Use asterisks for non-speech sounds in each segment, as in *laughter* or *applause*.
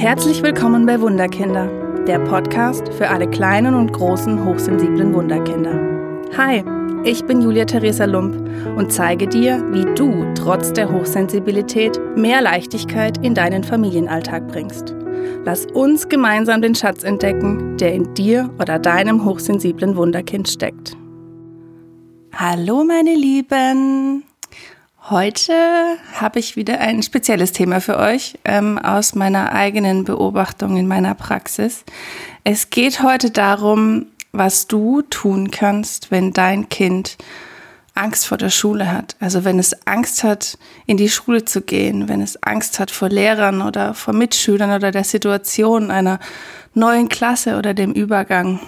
Herzlich willkommen bei Wunderkinder, der Podcast für alle kleinen und großen hochsensiblen Wunderkinder. Hi, ich bin Julia Theresa Lump und zeige dir, wie du trotz der Hochsensibilität mehr Leichtigkeit in deinen Familienalltag bringst. Lass uns gemeinsam den Schatz entdecken, der in dir oder deinem hochsensiblen Wunderkind steckt. Hallo meine Lieben! Heute habe ich wieder ein spezielles Thema für euch ähm, aus meiner eigenen Beobachtung in meiner Praxis. Es geht heute darum, was du tun kannst, wenn dein Kind Angst vor der Schule hat. Also wenn es Angst hat, in die Schule zu gehen, wenn es Angst hat vor Lehrern oder vor Mitschülern oder der Situation einer neuen Klasse oder dem Übergang.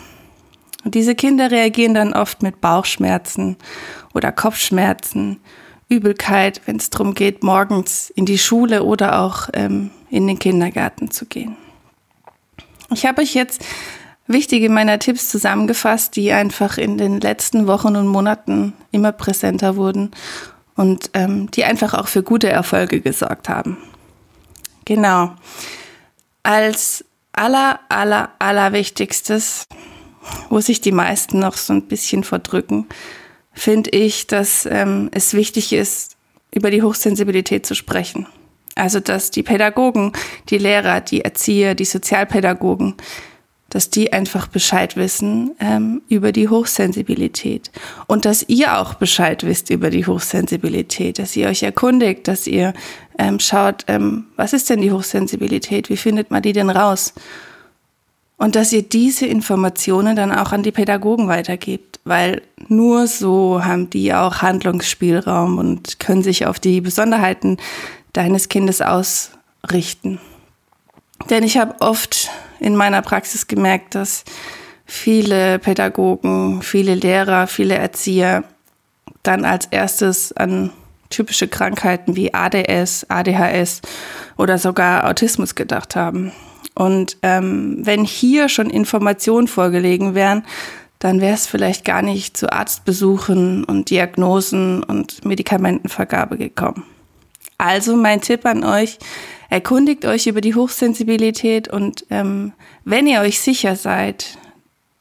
Und diese Kinder reagieren dann oft mit Bauchschmerzen oder Kopfschmerzen Übelkeit, wenn es darum geht, morgens in die Schule oder auch ähm, in den Kindergarten zu gehen. Ich habe euch jetzt wichtige meiner Tipps zusammengefasst, die einfach in den letzten Wochen und Monaten immer präsenter wurden und ähm, die einfach auch für gute Erfolge gesorgt haben. Genau. Als aller, aller, aller Wichtigstes, wo sich die meisten noch so ein bisschen verdrücken, finde ich, dass ähm, es wichtig ist, über die Hochsensibilität zu sprechen. Also, dass die Pädagogen, die Lehrer, die Erzieher, die Sozialpädagogen, dass die einfach Bescheid wissen ähm, über die Hochsensibilität. Und dass ihr auch Bescheid wisst über die Hochsensibilität, dass ihr euch erkundigt, dass ihr ähm, schaut, ähm, was ist denn die Hochsensibilität, wie findet man die denn raus? Und dass ihr diese Informationen dann auch an die Pädagogen weitergebt, weil nur so haben die auch Handlungsspielraum und können sich auf die Besonderheiten deines Kindes ausrichten. Denn ich habe oft in meiner Praxis gemerkt, dass viele Pädagogen, viele Lehrer, viele Erzieher dann als erstes an typische Krankheiten wie ADS, ADHS oder sogar Autismus gedacht haben. Und ähm, wenn hier schon Informationen vorgelegen wären, dann wäre es vielleicht gar nicht zu Arztbesuchen und Diagnosen und Medikamentenvergabe gekommen. Also mein Tipp an euch, erkundigt euch über die Hochsensibilität und ähm, wenn ihr euch sicher seid,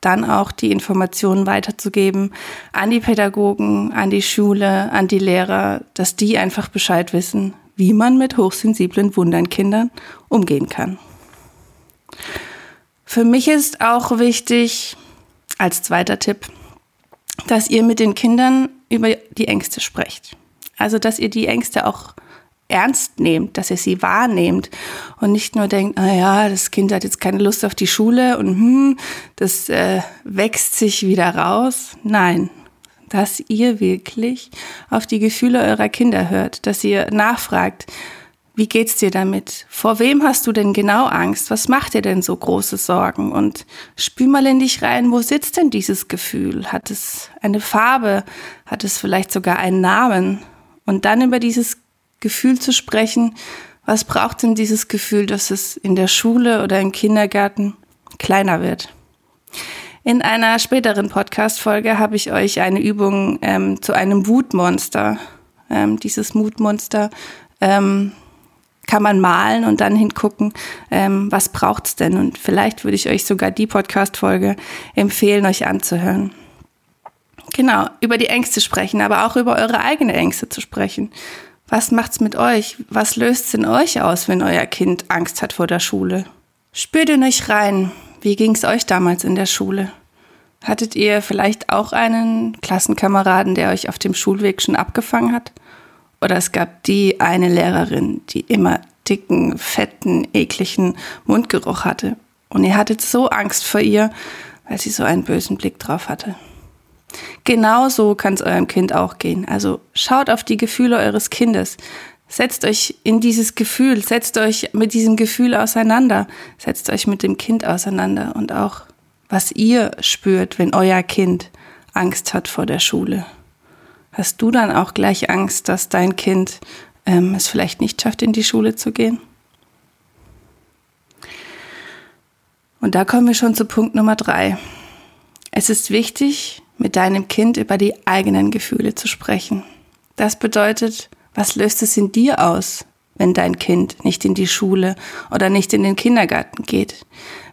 dann auch die Informationen weiterzugeben an die Pädagogen, an die Schule, an die Lehrer, dass die einfach Bescheid wissen, wie man mit hochsensiblen Wundernkindern umgehen kann. Für mich ist auch wichtig, als zweiter Tipp, dass ihr mit den Kindern über die Ängste sprecht. Also, dass ihr die Ängste auch ernst nehmt, dass ihr sie wahrnehmt und nicht nur denkt, na ja, das Kind hat jetzt keine Lust auf die Schule und hm, das äh, wächst sich wieder raus. Nein, dass ihr wirklich auf die Gefühle eurer Kinder hört, dass ihr nachfragt, wie geht's dir damit? Vor wem hast du denn genau Angst? Was macht dir denn so große Sorgen? Und spür mal in dich rein, wo sitzt denn dieses Gefühl? Hat es eine Farbe? Hat es vielleicht sogar einen Namen? Und dann über dieses Gefühl zu sprechen, was braucht denn dieses Gefühl, dass es in der Schule oder im Kindergarten kleiner wird? In einer späteren Podcast-Folge habe ich euch eine Übung ähm, zu einem Wutmonster, ähm, dieses Mutmonster, ähm, kann man malen und dann hingucken, ähm, was braucht's denn? Und vielleicht würde ich euch sogar die Podcast-Folge empfehlen, euch anzuhören. Genau, über die Ängste sprechen, aber auch über eure eigenen Ängste zu sprechen. Was macht's mit euch? Was löst's in euch aus, wenn euer Kind Angst hat vor der Schule? Spürt in euch rein. Wie ging's euch damals in der Schule? Hattet ihr vielleicht auch einen Klassenkameraden, der euch auf dem Schulweg schon abgefangen hat? Oder es gab die eine Lehrerin, die immer dicken, fetten, ekligen Mundgeruch hatte. Und ihr hattet so Angst vor ihr, weil sie so einen bösen Blick drauf hatte. Genauso kann es eurem Kind auch gehen. Also schaut auf die Gefühle eures Kindes. Setzt euch in dieses Gefühl, setzt euch mit diesem Gefühl auseinander, setzt euch mit dem Kind auseinander und auch, was ihr spürt, wenn euer Kind Angst hat vor der Schule. Hast du dann auch gleich Angst, dass dein Kind ähm, es vielleicht nicht schafft, in die Schule zu gehen? Und da kommen wir schon zu Punkt Nummer drei. Es ist wichtig, mit deinem Kind über die eigenen Gefühle zu sprechen. Das bedeutet, was löst es in dir aus, wenn dein Kind nicht in die Schule oder nicht in den Kindergarten geht?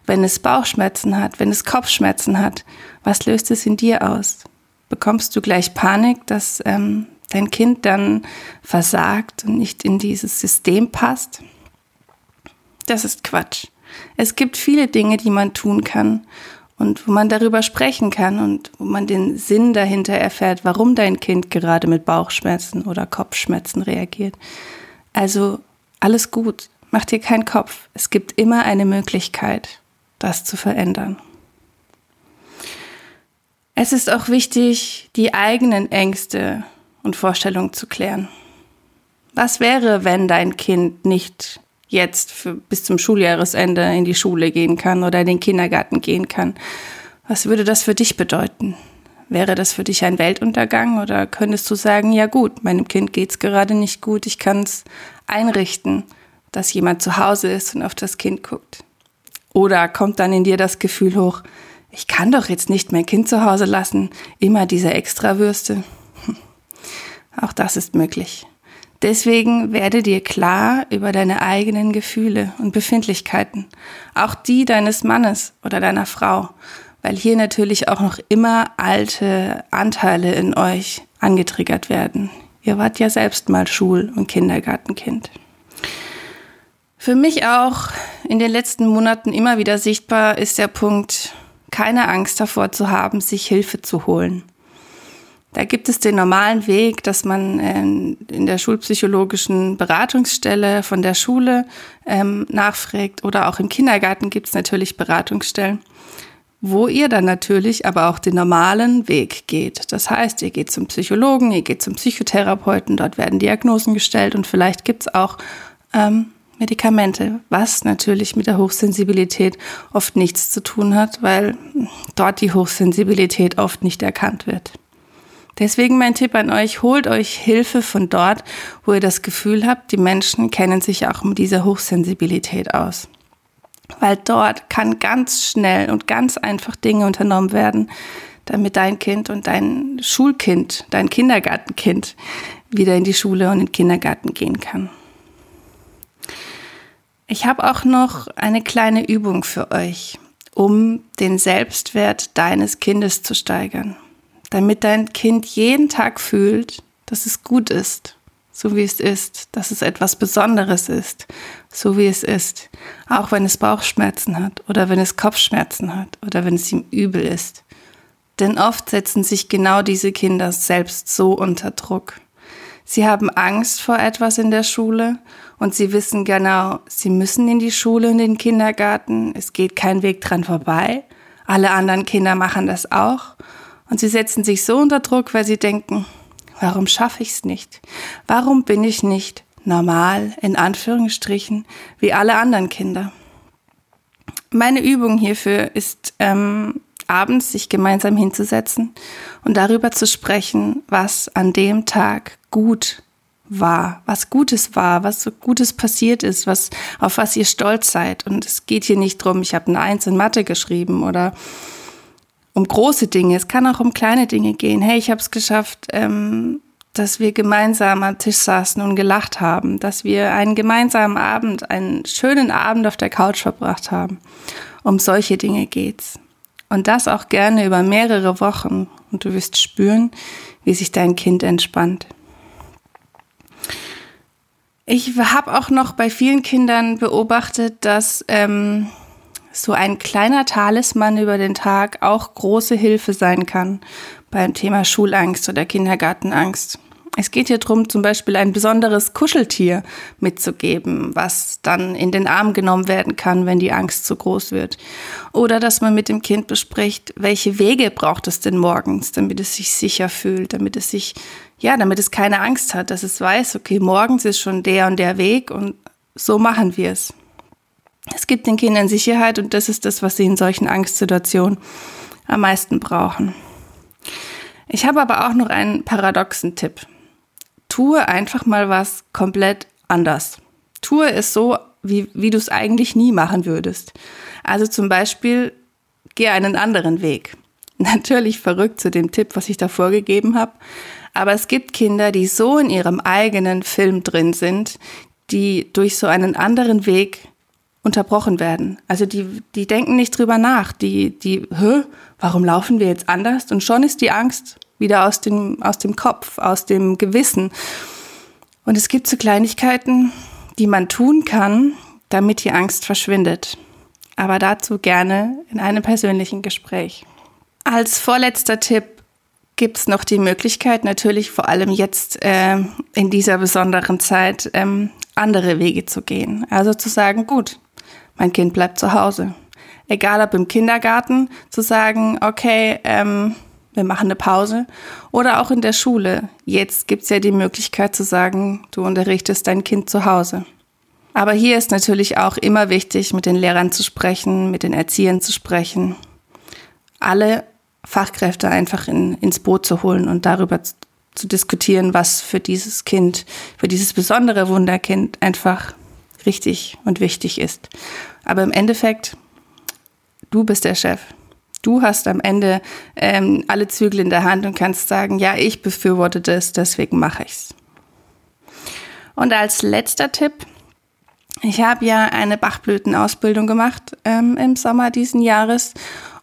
Wenn es Bauchschmerzen hat, wenn es Kopfschmerzen hat, was löst es in dir aus? Bekommst du gleich Panik, dass ähm, dein Kind dann versagt und nicht in dieses System passt? Das ist Quatsch. Es gibt viele Dinge, die man tun kann und wo man darüber sprechen kann und wo man den Sinn dahinter erfährt, warum dein Kind gerade mit Bauchschmerzen oder Kopfschmerzen reagiert. Also alles gut, mach dir keinen Kopf. Es gibt immer eine Möglichkeit, das zu verändern. Es ist auch wichtig, die eigenen Ängste und Vorstellungen zu klären. Was wäre, wenn dein Kind nicht jetzt für, bis zum Schuljahresende in die Schule gehen kann oder in den Kindergarten gehen kann. Was würde das für dich bedeuten? Wäre das für dich ein Weltuntergang oder könntest du sagen, ja gut, meinem Kind geht's gerade nicht gut, ich kann es einrichten, dass jemand zu Hause ist und auf das Kind guckt? Oder kommt dann in dir das Gefühl hoch, ich kann doch jetzt nicht mein Kind zu Hause lassen, immer diese Extrawürste? *laughs* Auch das ist möglich. Deswegen werde dir klar über deine eigenen Gefühle und Befindlichkeiten, auch die deines Mannes oder deiner Frau, weil hier natürlich auch noch immer alte Anteile in euch angetriggert werden. Ihr wart ja selbst mal Schul- und Kindergartenkind. Für mich auch in den letzten Monaten immer wieder sichtbar ist der Punkt, keine Angst davor zu haben, sich Hilfe zu holen. Da gibt es den normalen Weg, dass man ähm, in der schulpsychologischen Beratungsstelle von der Schule ähm, nachfragt oder auch im Kindergarten gibt es natürlich Beratungsstellen, wo ihr dann natürlich aber auch den normalen Weg geht. Das heißt, ihr geht zum Psychologen, ihr geht zum Psychotherapeuten, dort werden Diagnosen gestellt und vielleicht gibt es auch ähm, Medikamente, was natürlich mit der Hochsensibilität oft nichts zu tun hat, weil dort die Hochsensibilität oft nicht erkannt wird. Deswegen mein Tipp an euch, holt euch Hilfe von dort, wo ihr das Gefühl habt, die Menschen kennen sich auch mit dieser Hochsensibilität aus. Weil dort kann ganz schnell und ganz einfach Dinge unternommen werden, damit dein Kind und dein Schulkind, dein Kindergartenkind wieder in die Schule und in den Kindergarten gehen kann. Ich habe auch noch eine kleine Übung für euch, um den Selbstwert deines Kindes zu steigern damit dein Kind jeden Tag fühlt, dass es gut ist, so wie es ist, dass es etwas Besonderes ist, so wie es ist, auch wenn es Bauchschmerzen hat oder wenn es Kopfschmerzen hat oder wenn es ihm übel ist. Denn oft setzen sich genau diese Kinder selbst so unter Druck. Sie haben Angst vor etwas in der Schule und sie wissen genau, sie müssen in die Schule und den Kindergarten, es geht kein Weg dran vorbei, alle anderen Kinder machen das auch und sie setzen sich so unter Druck, weil sie denken, warum schaffe ich es nicht? Warum bin ich nicht normal, in Anführungsstrichen, wie alle anderen Kinder? Meine Übung hierfür ist, ähm, abends sich gemeinsam hinzusetzen und darüber zu sprechen, was an dem Tag gut war, was Gutes war, was so Gutes passiert ist, was auf was ihr stolz seid. Und es geht hier nicht drum, ich habe eine Eins in Mathe geschrieben oder um große Dinge, es kann auch um kleine Dinge gehen. Hey, ich habe es geschafft, ähm, dass wir gemeinsam am Tisch saßen und gelacht haben, dass wir einen gemeinsamen Abend, einen schönen Abend auf der Couch verbracht haben. Um solche Dinge geht's. Und das auch gerne über mehrere Wochen. Und du wirst spüren, wie sich dein Kind entspannt. Ich habe auch noch bei vielen Kindern beobachtet, dass ähm, so ein kleiner Talisman über den Tag auch große Hilfe sein kann beim Thema Schulangst oder Kindergartenangst. Es geht hier darum, zum Beispiel ein besonderes Kuscheltier mitzugeben, was dann in den Arm genommen werden kann, wenn die Angst zu groß wird. Oder dass man mit dem Kind bespricht, welche Wege braucht es denn morgens, damit es sich sicher fühlt, damit es sich, ja, damit es keine Angst hat, dass es weiß, okay, morgens ist schon der und der Weg und so machen wir es. Es gibt den Kindern Sicherheit und das ist das, was sie in solchen Angstsituationen am meisten brauchen. Ich habe aber auch noch einen paradoxen Tipp. Tue einfach mal was komplett anders. Tue es so, wie, wie du es eigentlich nie machen würdest. Also zum Beispiel, geh einen anderen Weg. *laughs* Natürlich verrückt zu dem Tipp, was ich da vorgegeben habe. Aber es gibt Kinder, die so in ihrem eigenen Film drin sind, die durch so einen anderen Weg unterbrochen werden. Also die, die denken nicht drüber nach. Die, die, hä, warum laufen wir jetzt anders? Und schon ist die Angst wieder aus dem, aus dem Kopf, aus dem Gewissen. Und es gibt so Kleinigkeiten, die man tun kann, damit die Angst verschwindet. Aber dazu gerne in einem persönlichen Gespräch. Als vorletzter Tipp gibt es noch die Möglichkeit, natürlich vor allem jetzt äh, in dieser besonderen Zeit, ähm, andere Wege zu gehen. Also zu sagen, gut, mein Kind bleibt zu Hause. Egal ob im Kindergarten, zu sagen, okay, ähm, wir machen eine Pause. Oder auch in der Schule. Jetzt gibt es ja die Möglichkeit zu sagen, du unterrichtest dein Kind zu Hause. Aber hier ist natürlich auch immer wichtig, mit den Lehrern zu sprechen, mit den Erziehern zu sprechen. Alle Fachkräfte einfach in, ins Boot zu holen und darüber zu, zu diskutieren, was für dieses Kind, für dieses besondere Wunderkind einfach richtig und wichtig ist. Aber im Endeffekt, du bist der Chef. Du hast am Ende ähm, alle Zügel in der Hand und kannst sagen, ja, ich befürworte das, deswegen mache ich's. Und als letzter Tipp, ich habe ja eine Bachblütenausbildung gemacht ähm, im Sommer diesen Jahres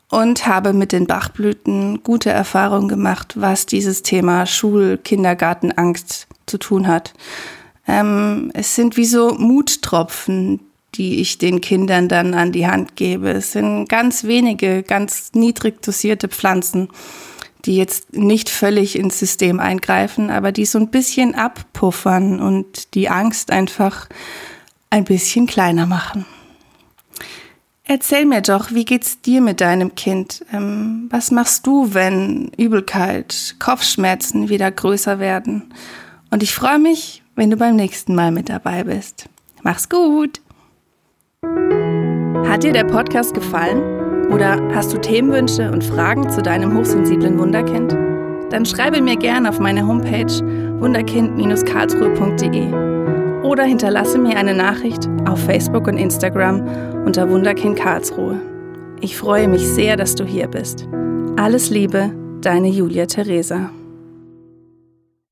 und habe mit den Bachblüten gute Erfahrungen gemacht, was dieses Thema Schul-Kindergartenangst zu tun hat. Ähm, es sind wie so Muttropfen, die ich den Kindern dann an die Hand gebe. Es sind ganz wenige, ganz niedrig dosierte Pflanzen, die jetzt nicht völlig ins System eingreifen, aber die so ein bisschen abpuffern und die Angst einfach ein bisschen kleiner machen. Erzähl mir doch, wie geht's dir mit deinem Kind? Ähm, was machst du, wenn Übelkeit, Kopfschmerzen wieder größer werden? Und ich freue mich, wenn du beim nächsten Mal mit dabei bist. Mach's gut! Hat dir der Podcast gefallen? Oder hast du Themenwünsche und Fragen zu deinem hochsensiblen Wunderkind? Dann schreibe mir gerne auf meine Homepage wunderkind-karlsruhe.de oder hinterlasse mir eine Nachricht auf Facebook und Instagram unter Wunderkind Karlsruhe. Ich freue mich sehr, dass du hier bist. Alles Liebe, deine Julia Theresa.